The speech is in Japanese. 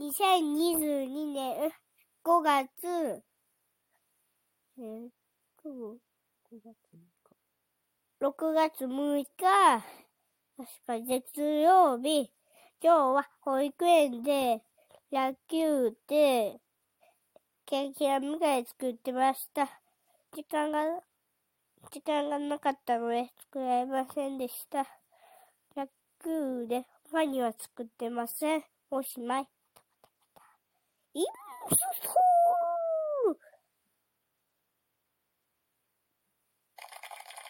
2022年5月、えー、9 6月6日、確か月曜日、今日は保育園で野球でケーキや向かい作ってました。時間が、時間がなかったので作られませんでした。野球で他には作ってません。おしまい。いっそ